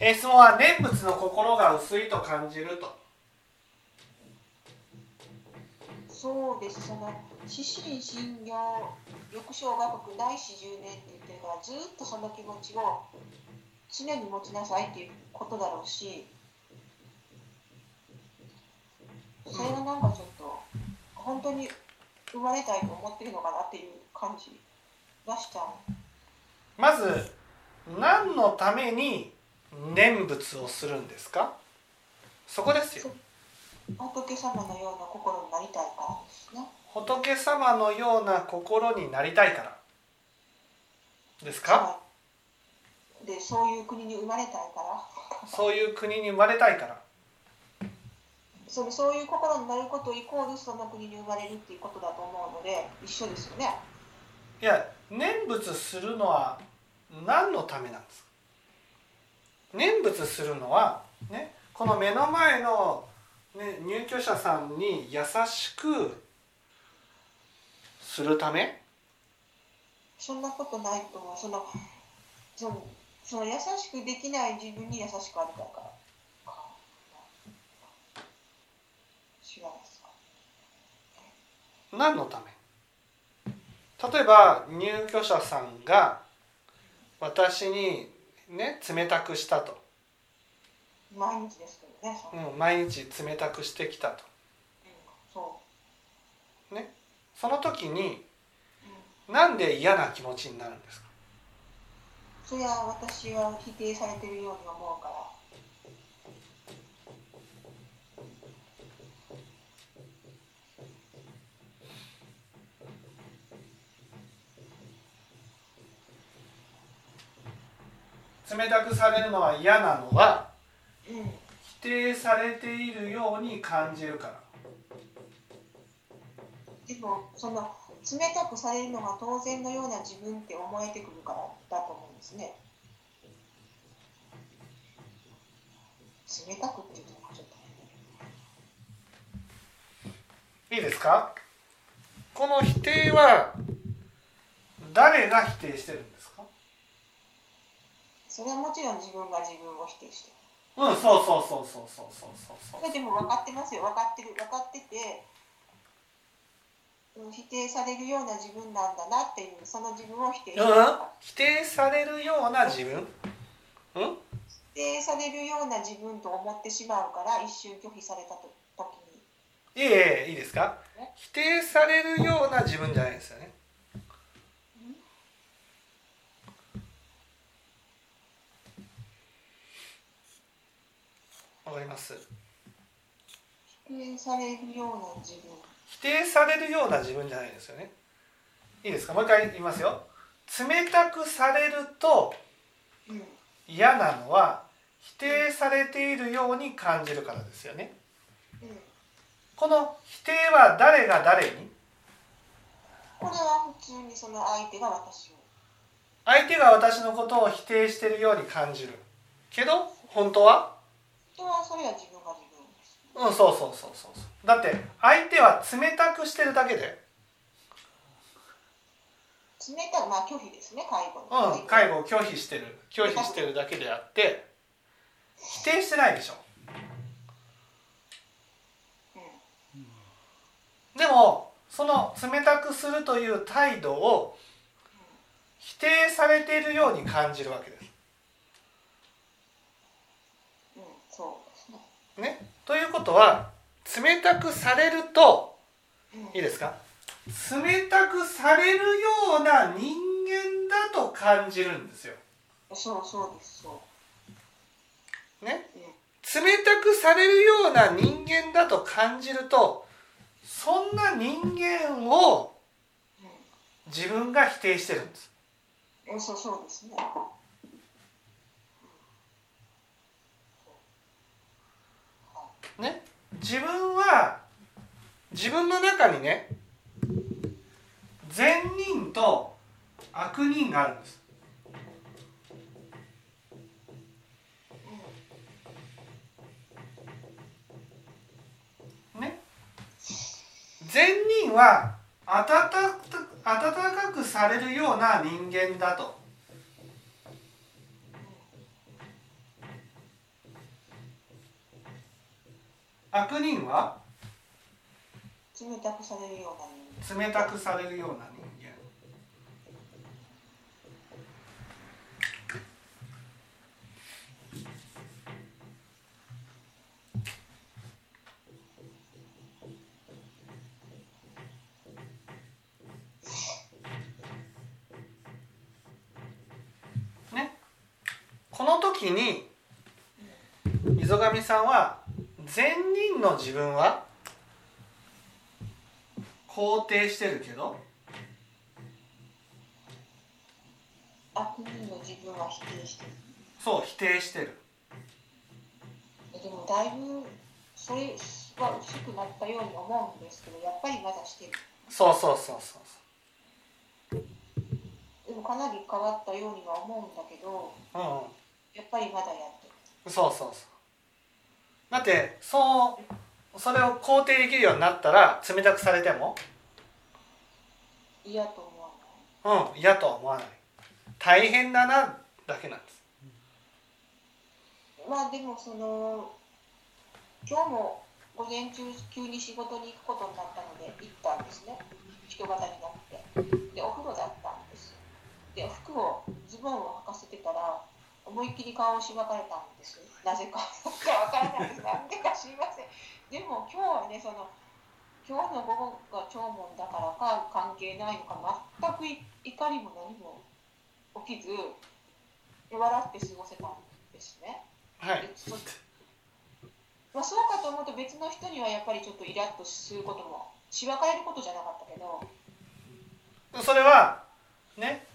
え質問は念仏の心が薄いと感じると。そうです。その死神信用翌小学国第四十年って言ってるからずっとその気持ちを常に持ちなさいっていうことだろうしそれがなんかちょっと本当に生まれたいと思ってるのかなっていう感じがしちゃう。まず何のために念仏をするんですか？そこですよ。仏様のような心になりたいからですね。仏様のような心になりたいから。ですか？はい。でそういう国に生まれたいから。そういう国に生まれたいから。それそういう心になることイコールその国に生まれるっていうことだと思うので一緒ですよね。いや念仏するのは何のためなんですか？念仏するのはねこの目の前の、ね、入居者さんに優しくするため？そんなことないと思う。そのそのその優しくできない自分に優しくありたいか。ら何のため？例えば入居者さんが私にね冷たくしたと、毎日ですけどねうんうん、毎日冷たくしてきたと。そねその時にう、うん、なんで嫌な気持ちになるんですか？それは私は否定されてるように思うから冷たくされるのは嫌なのはうん否定されているように感じるから。でもその冷たくされるのが当然のような自分って思えてくるからだと思うんですね。冷たくっていうのがちょっといいですか？この否定は誰が否定してるんですかそれはもちろん自分が自分を否定して。うんそうそうそうそうそうそうそうるでも分かってますよ。分かってる分かっててうん否定されるような自分なんだなっていうその自分を否定して。るうん？否定されるような自分？うん？否定されるような自分と思ってしまうから一瞬拒否されたと時に。いえいえいいですか？否定されるような自分じゃないですよねわかります。否定されるような自分。否定されるような自分じゃないですよね。いいですか？もう一回言いますよ。冷たくされるとうん。嫌なのは否定されているように感じるからですよね。うん。この否定は誰が誰に？これは普通にその相手が私を。相手が私のことを否定しているように感じる。けど本当は？それは自分が自分うんそうそうそうそうそう。だって相手は冷たくしてるだけで。冷たいまあ拒否ですね介護うん介護を拒否してる。拒否してるだけであって否定してないでしょ。うん。でもその冷たくするという態度を否定されているように感じるわけです。うんそうですね。ね、ということは冷たくされるとうんいいですか？冷たくされるような人間だと感じるんですよ。そうそうですそね？う、うん。冷たくされるような人間だと感じるとそんな人間を自分が否定してるんです。うん、そうそうですねね、自分は自分の中にね善人と悪人があるんです。ね、善人は温か温かくされるような人間だと悪人は？冷たくされるような人間。冷たくされるような人間。ね？この時に溝上さんは善人の自分は肯定してるけど悪人の自分は否定してる。そう否定してる。でもだいぶそれは薄くなったように思うんですけどやっぱりまだしてる。そうそうそうそう。でもかなり変わったようには思うんだけどうん。やっぱりまだやってる。そうそうそうだってそうそれを肯定できるようになったら冷たくされても？嫌と思わない？うん嫌とは思わない。大変だなだけなんです。まあでもその今日も午前中急に仕事に行くことになったので行ったんですね。人型になって。でお風呂だったんですで服をズボンを履かせてたら思いっきり顔をしばかれたんです。なぜかわからないです。なんでか知りません。でも今日はねその今日の午後が弔問だからか関係ないのか全くい怒りも何も起きずで笑って過ごせたんですね。はい。まあ、そうかと思うと別の人にはやっぱりちょっとイラッとすることもしばかれることじゃなかったけど。それはね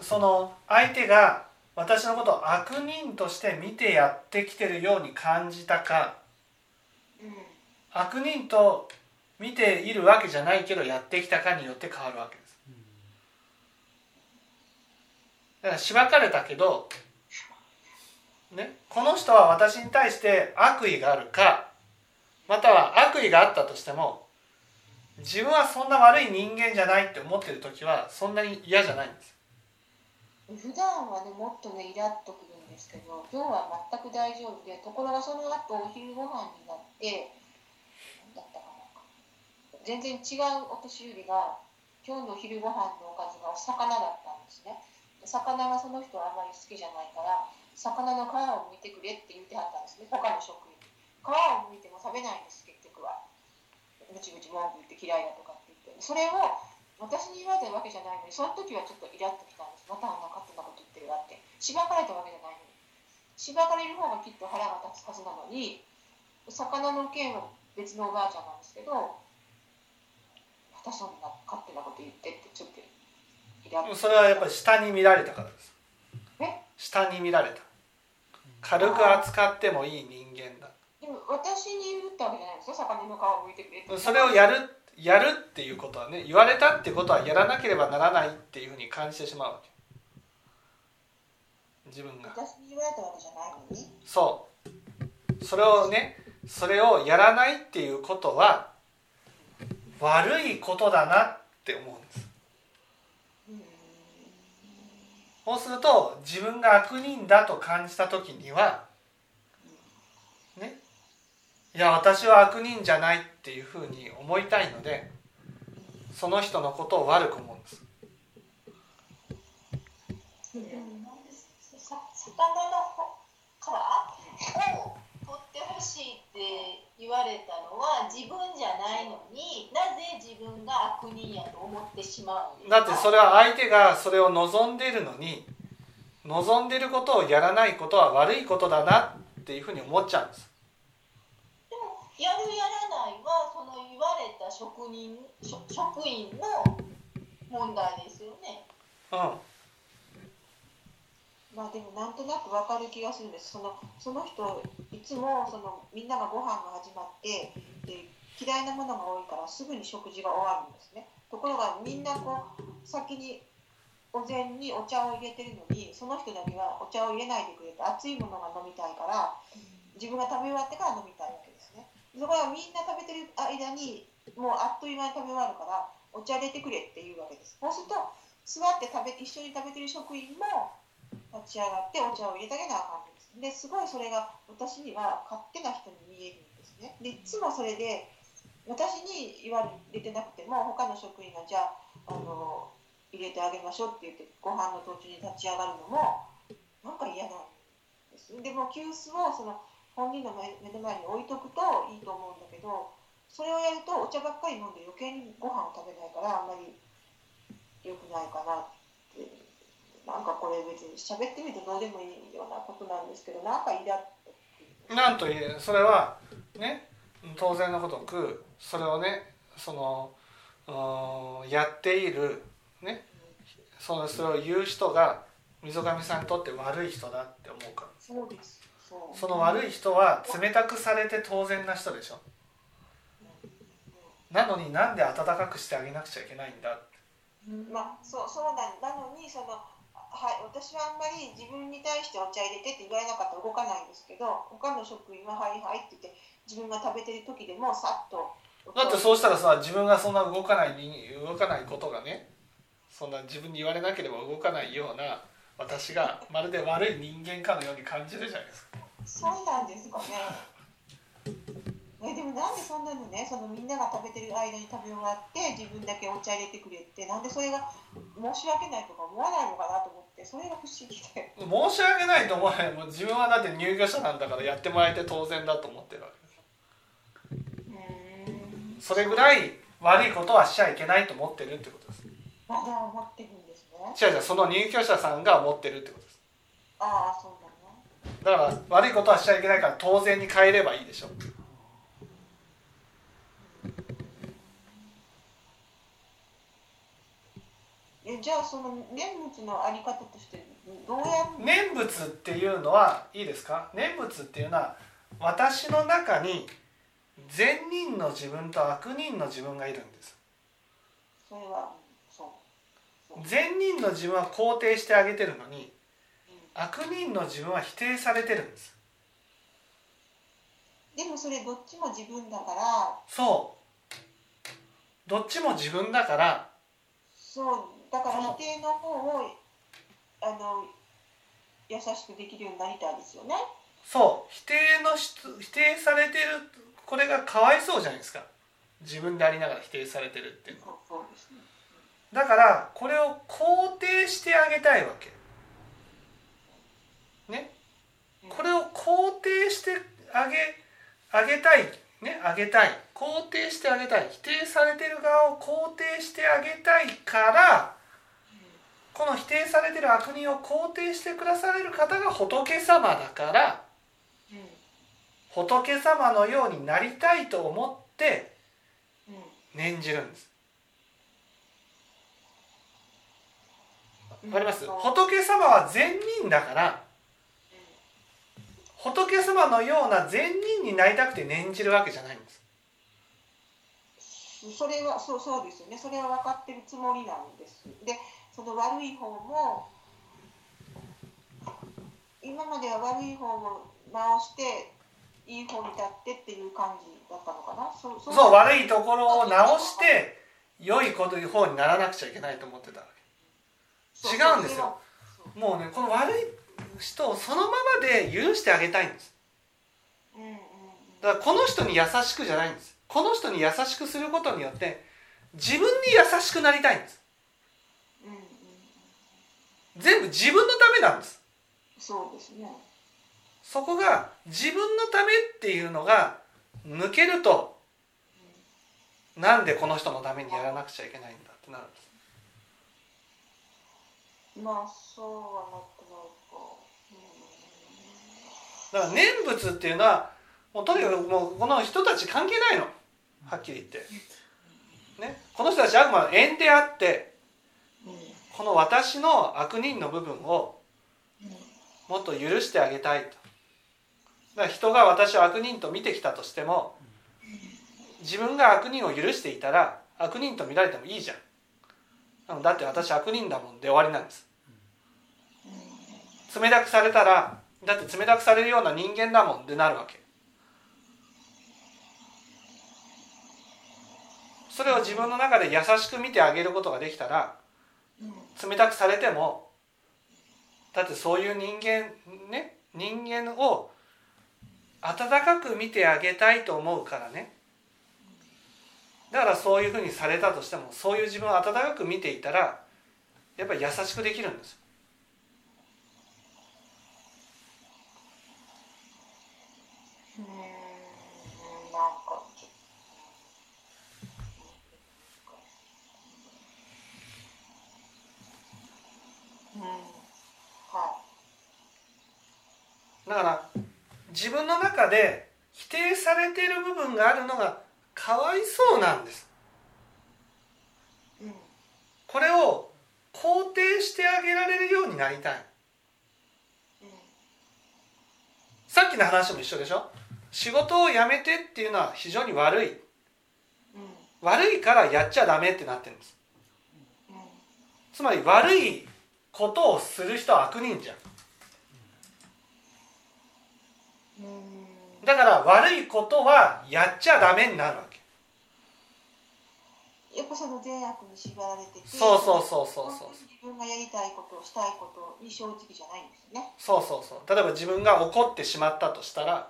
その相手が私のことを悪人として見てやってきてるように感じたか。うん悪人と見ているわけじゃないけどやってきたかによって変わるわけです。だからしばかれたけど、ね、この人は私に対して悪意があるかまたは悪意があったとしても自分はそんな悪い人間じゃないって思ってる時はそんなに嫌じゃないんです。普段はねもっとねイラッとくるんですけど今日は全く大丈夫でところがその後お昼ご飯になって何だったかな。全然違うお年寄りが今日のお昼ご飯のおかずがお魚だったんですね。魚がその人はあまり好きじゃないから魚の皮を剥いてくれって言ってはったんですね。他の職員皮を剥いても食べないんです結局は。ブチブチ文句言って嫌いだとかって言って。それを私に言われたわけじゃないのにその時はちょっとイラッときたんです。またあんな勝手なこと言ってるわって。しばかれたわけじゃないのに。しばかれる方がきっと腹が立つはずなのに魚の件は別のおばあちゃんなんですけどまたそんな勝手なこと言ってってちょっとイラッとそれはやっぱり下に見られたからです。え？下に見られた。軽く扱ってもいい人間だ。でも私に言ったわけじゃないですよ。魚の皮を剥いてくれって。それをやるやるっていうことはね言われたってことはやらなければならないっていうふうに感じてしまうわけ。自分が。私に言われたわけじゃないのに。そう。それをねそれをやらないっていうことは悪いことだなって思うんです。うん。そうすると自分が悪人だと感じた時にはねいや私は悪人じゃないっていうふうに思いたいのでその人のことを悪く思うんです。魚の皮を取ってほしいって言われたのは自分じゃないのになぜ自分が悪人やと思ってしまうだってそれは相手がそれを望ん。でいるのに望ん。でいることをやらないことは悪いことだなっていうふうに思っちゃうん。ですやるやらないはその言われた職人職職員の問題ですよね。うん。まあでもなんとなくわかる気がするんです。そのその人いつもそのみんながご飯が始まってで嫌いなものが多いからすぐに食事が終わるんですね。ところがみんなこう先にお膳にお茶を入れてるのにその人だけはお茶を入れないでくれて熱いものが飲みたいから自分が食べ終わってから飲みたいわけそこはみんな食べてる間にもうあっという間に食べ終わるからお茶入れてくれっていうわけですそうすると座って食べ一緒に食べてる職員も立ち上がってお茶を入れてあげなあかんんですですごいそれが私には勝手な人に見えるんですね。でいつもそれで私に言われてなくても他の職員がじゃああの入れてあげましょうって言ってご飯の途中に立ち上がるのもなんか嫌なんです。でも急須をその本人の目目の前に置いとくといいと思うんだけどそれをやるとお茶ばっかり飲んで余計にご飯を食べないからあんまり良くないかなって。なんかこれ別に喋ってみるとどうでもいいようなことなんですけどなんかイラッとなんといえそれはね当然のごとくそれをねそのやっているねそのそれを言う人が溝上さんにとって悪い人だって思うから。そうですその悪い人は冷たくされて当然な人でしょ。なのになんで温かくしてあげなくちゃいけないんだ。まあそうそうなんなのにそのはい私はあんまり自分に対してお茶入れてって言われなかったら動かないんですけど他の職員は「はいはい」って言って自分が食べてる時でもさっと。だってそうしたらさ自分がそんな動かない人動かないことがねそんな自分に言われなければ動かないような私がまるで悪い人間かのように感じるじゃないですか。そうなんですかね。えでもなんでそんなのねそのみんなが食べてる間に食べ終わって自分だけお茶入れてくれってなんでそれが申し訳ないとか思わないのかなと思ってそれが不思議で。申し訳ないと思わない。もう自分はだって入居者なんだからやってもらえて当然だと思ってるわけ。それぐらい悪いことはしちゃいけないと思ってるってことですまだ思ってるんですね。違う違うその入居者さんが思ってるってことです。ああそうなの？だから悪いことはしちゃいけないから当然に変えればいいでしょ。えじゃあその念仏のあり方としてどうやる？念仏っていうのはいいですか？念仏っていうのは私の中に善人の自分と悪人の自分がいるんです。それは善人の自分は肯定してあげてるのにうん悪人の自分は否定されてるんです。でもそれどっちも自分だから。そう。どっちも自分だから。そう。だから否定の方をあの優しくできるようになりたいですよね。そう。否定の人否定されてるこれがかわいそうじゃないですか。自分でありながら否定されてるっていうのは。そうですねだからこれを肯定してあげたいわけ。ね？うん。これを肯定してあげあげたい。ね？あげたい。肯定してあげたい。否定されてる側を肯定してあげたいからこの否定されてる悪人を肯定してくだされる方が仏様だからうん。仏様のようになりたいと思って念じるんですわかります？仏様は善人だから仏様のような善人になりたくて念じるわけじゃないんです。それはそうそうですよね。それは分かってるつもりなんです。でその悪い方も今までは悪い方を直していい方に立ってっていう感じだったのかな？そう。悪いところを直して良いこと方にならなくちゃいけないと思ってた。わそう違うんですよ。もうねこの悪い人をそのままで許してあげたいんです。だからこの人に優しくじゃないんです。この人に優しくすることによって自分に優しくなりたいんです。全部自分のためなんです。そうですね。そこが自分のためっていうのが抜けるとなんでこの人のためにやらなくちゃいけないんだってなるんですまあそうはなくなるか。だから念仏っていうのはもうとにかくもうこの人たち関係ないの。はっきり言って、ね、この人たちあくまで縁であってこの私の悪人の部分をもっと許してあげたいと。だから人が私を悪人と見てきたとしても自分が悪人を許していたら悪人と見られてもいいじゃん。だって私悪人だもんで終わりなんです冷たくされたらだって冷たくされるような人間だもんってなるわけ。それを自分の中で優しく見てあげることができたら冷たくされてもだってそういう人間ね人間を温かく見てあげたいと思うからね。だからそういうふうにされたとしてもそういう自分を温かく見ていたらやっぱり優しくできるんです。うんなんかちょっとうんはだから自分の中で否定されている部分があるのがかわいそうなんです。これを肯定してあげられるようになりたい。うん。さっきの話も一緒でしょ？仕事を辞めてっていうのは非常に悪い。うん。悪いからやっちゃダメってなってるんです。うん。つまり悪いことをする人は悪人じゃんうんだから悪いことはやっちゃダメになるわけ。やっぱその善悪に縛られててそうそうそうそうそう。自分がやりたいことしたいことに正直じゃないんですよね。そうそうそう。例えば自分が怒ってしまったとしたら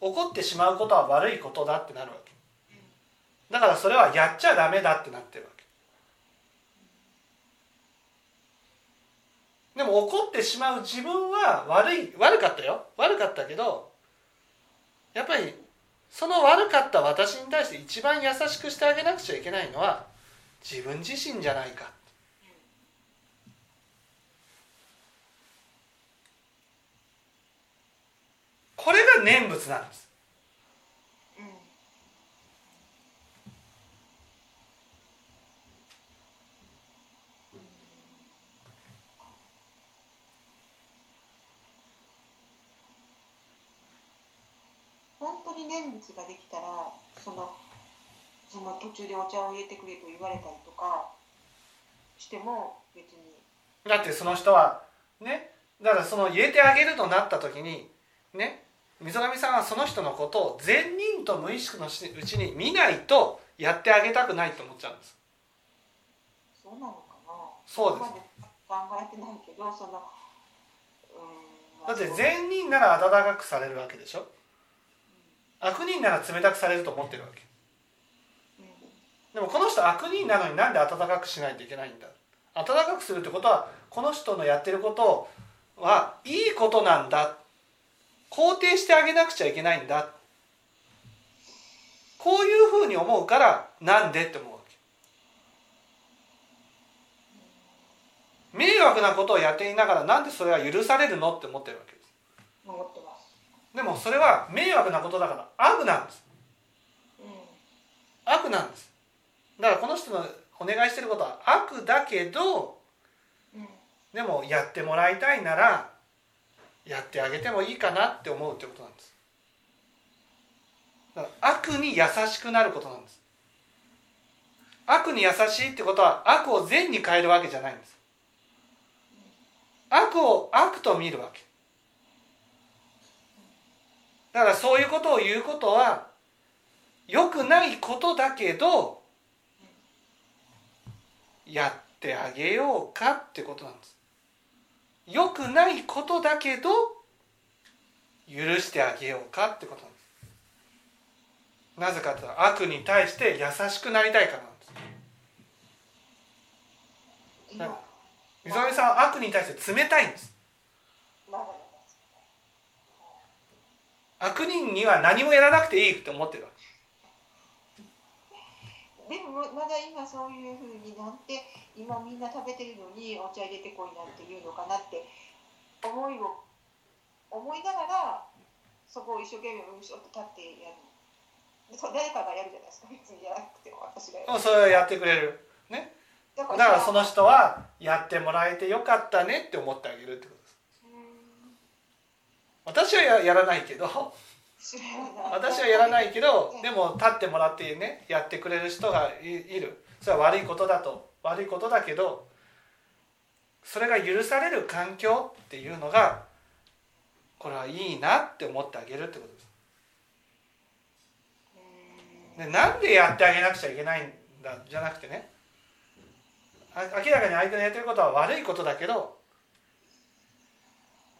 怒ってしまうことは悪いことだってなるわけ。だからそれはやっちゃダメだってなってるわけ。でも怒ってしまう自分は悪い悪かったよ。悪かったけどやっぱりその悪かった私に対して一番優しくしてあげなくちゃいけないのは自分自身じゃないか。これが念仏なんです。本当に念仏ができたらそのその途中でお茶を入れてくれと言われたりとかしても別に。だってその人はねだからその入れてあげるとなった時にね溝上さんはその人のことを善人と無意識のうちに見ないとやってあげたくないと思っちゃうんです。そうなのかな。そうです。考えてないけどそのうんだって善人なら温かくされるわけでしょ悪人なら冷たくされると思ってるわけ。でもこの人悪人なのになんで温かくしないといけないんだ？温かくするってことはこの人のやってることはいいことなんだ。肯定してあげなくちゃいけないんだ。こういうふうに思うからなんでって思うわけ。迷惑なことをやっていながらなんでそれは許されるの？って思ってるわけです。でもそれは迷惑なことだから悪なんです。うん。悪なんです。だからこの人のお願いしてることは悪だけどうん。でもやってもらいたいならやってあげてもいいかなって思うってことなんです。だから悪に優しくなることなんです。悪に優しいってことは悪を善に変えるわけじゃないんです。悪を悪と見るわけだからそういうことを言うことは良くないことだけどやってあげようかってことなんです。良くないことだけど許してあげようかってことなんです。なぜかというと悪に対して優しくなりたいからなんです。今溝上さんは悪に対して冷たいんですまだ悪人には何もやらなくていいって思ってるわでもまだ今そういうふうになって今みんな食べてるのにお茶入れてこいなんて言うのかなって思いを思いながらそこを一生懸命うんしょっと立ってやる。でそう誰かがやるじゃないですか別にやらなくても私がやるけ それをやってくれる。ね。だだからその人はやってもらえてよかったねって思ってあげるってこと私はややらないけど。私はやらないけどでも立ってもらってねやってくれる人がいいる。それは悪いことだと。悪いことだけどそれが許される環境っていうのがこれはいいなって思ってあげるってことです。うん。でなんでやってあげなくちゃいけないんだじゃなくてね。あ明らかに相手のやってることは悪いことだけど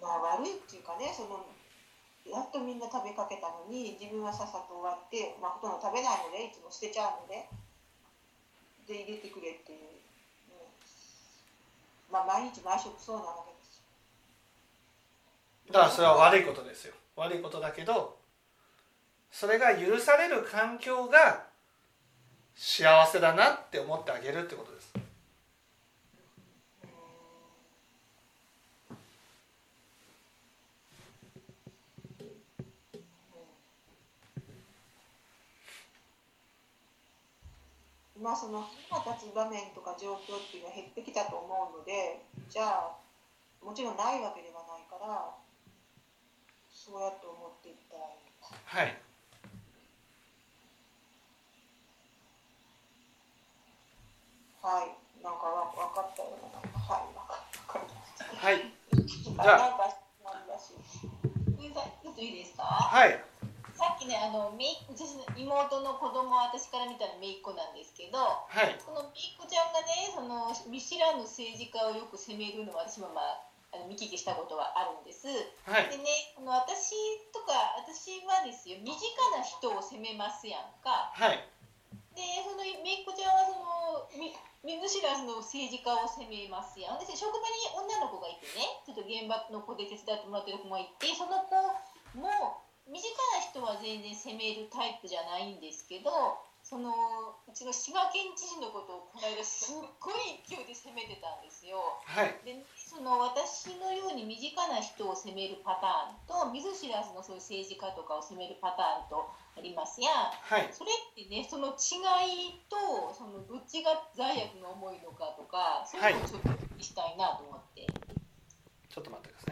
まあ悪いっていうかねそのやっとみんな食べかけたのに自分はさっさと終わって、まあ、ほとんど食べないのでいつも捨てちゃうのでで入れてくれっていう、うんまあ毎日毎食そうなわけですよ。だからそれは悪いことですよ。悪いことだけどそれが許される環境が幸せだなって思ってあげるってことです。まあその今立つ場面とか状況っていうのは減ってきたと思うのでじゃあもちろんないわけではないからそうやって思っていったらい。いはい。はい。なんかわ分かったようなはい分かった。分かった。はい。じじゃあ。ちょっといいですか？はい。さっきねあの妹の子供は私から見たら姪っ子なんですけどはいその姪っ子ちゃんがねその見知らぬ政治家をよく責めるのは私もまああの見聞きしたことはあるんです。はいでねこの私とか私はですよ身近な人を責めますやんか。はいでその姪っ子ちゃんはそのみ見ず知らずの政治家を責めますやん。で職場に女の子がいてねちょっと現場の子で手伝ってもらってる子がいてその子も身近な人は全然責めるタイプじゃないんですけどそのうちの滋賀県知事のことをこの間すっごい勢いで責めてたんですよ。はいでその私のように身近な人を責めるパターンと見ず知らずのそういう政治家とかを責めるパターンとありますやん。はいそれってねその違いとそのどっちが罪悪が重いのかとかそういうのをちょっとお聞きしたいなと思って。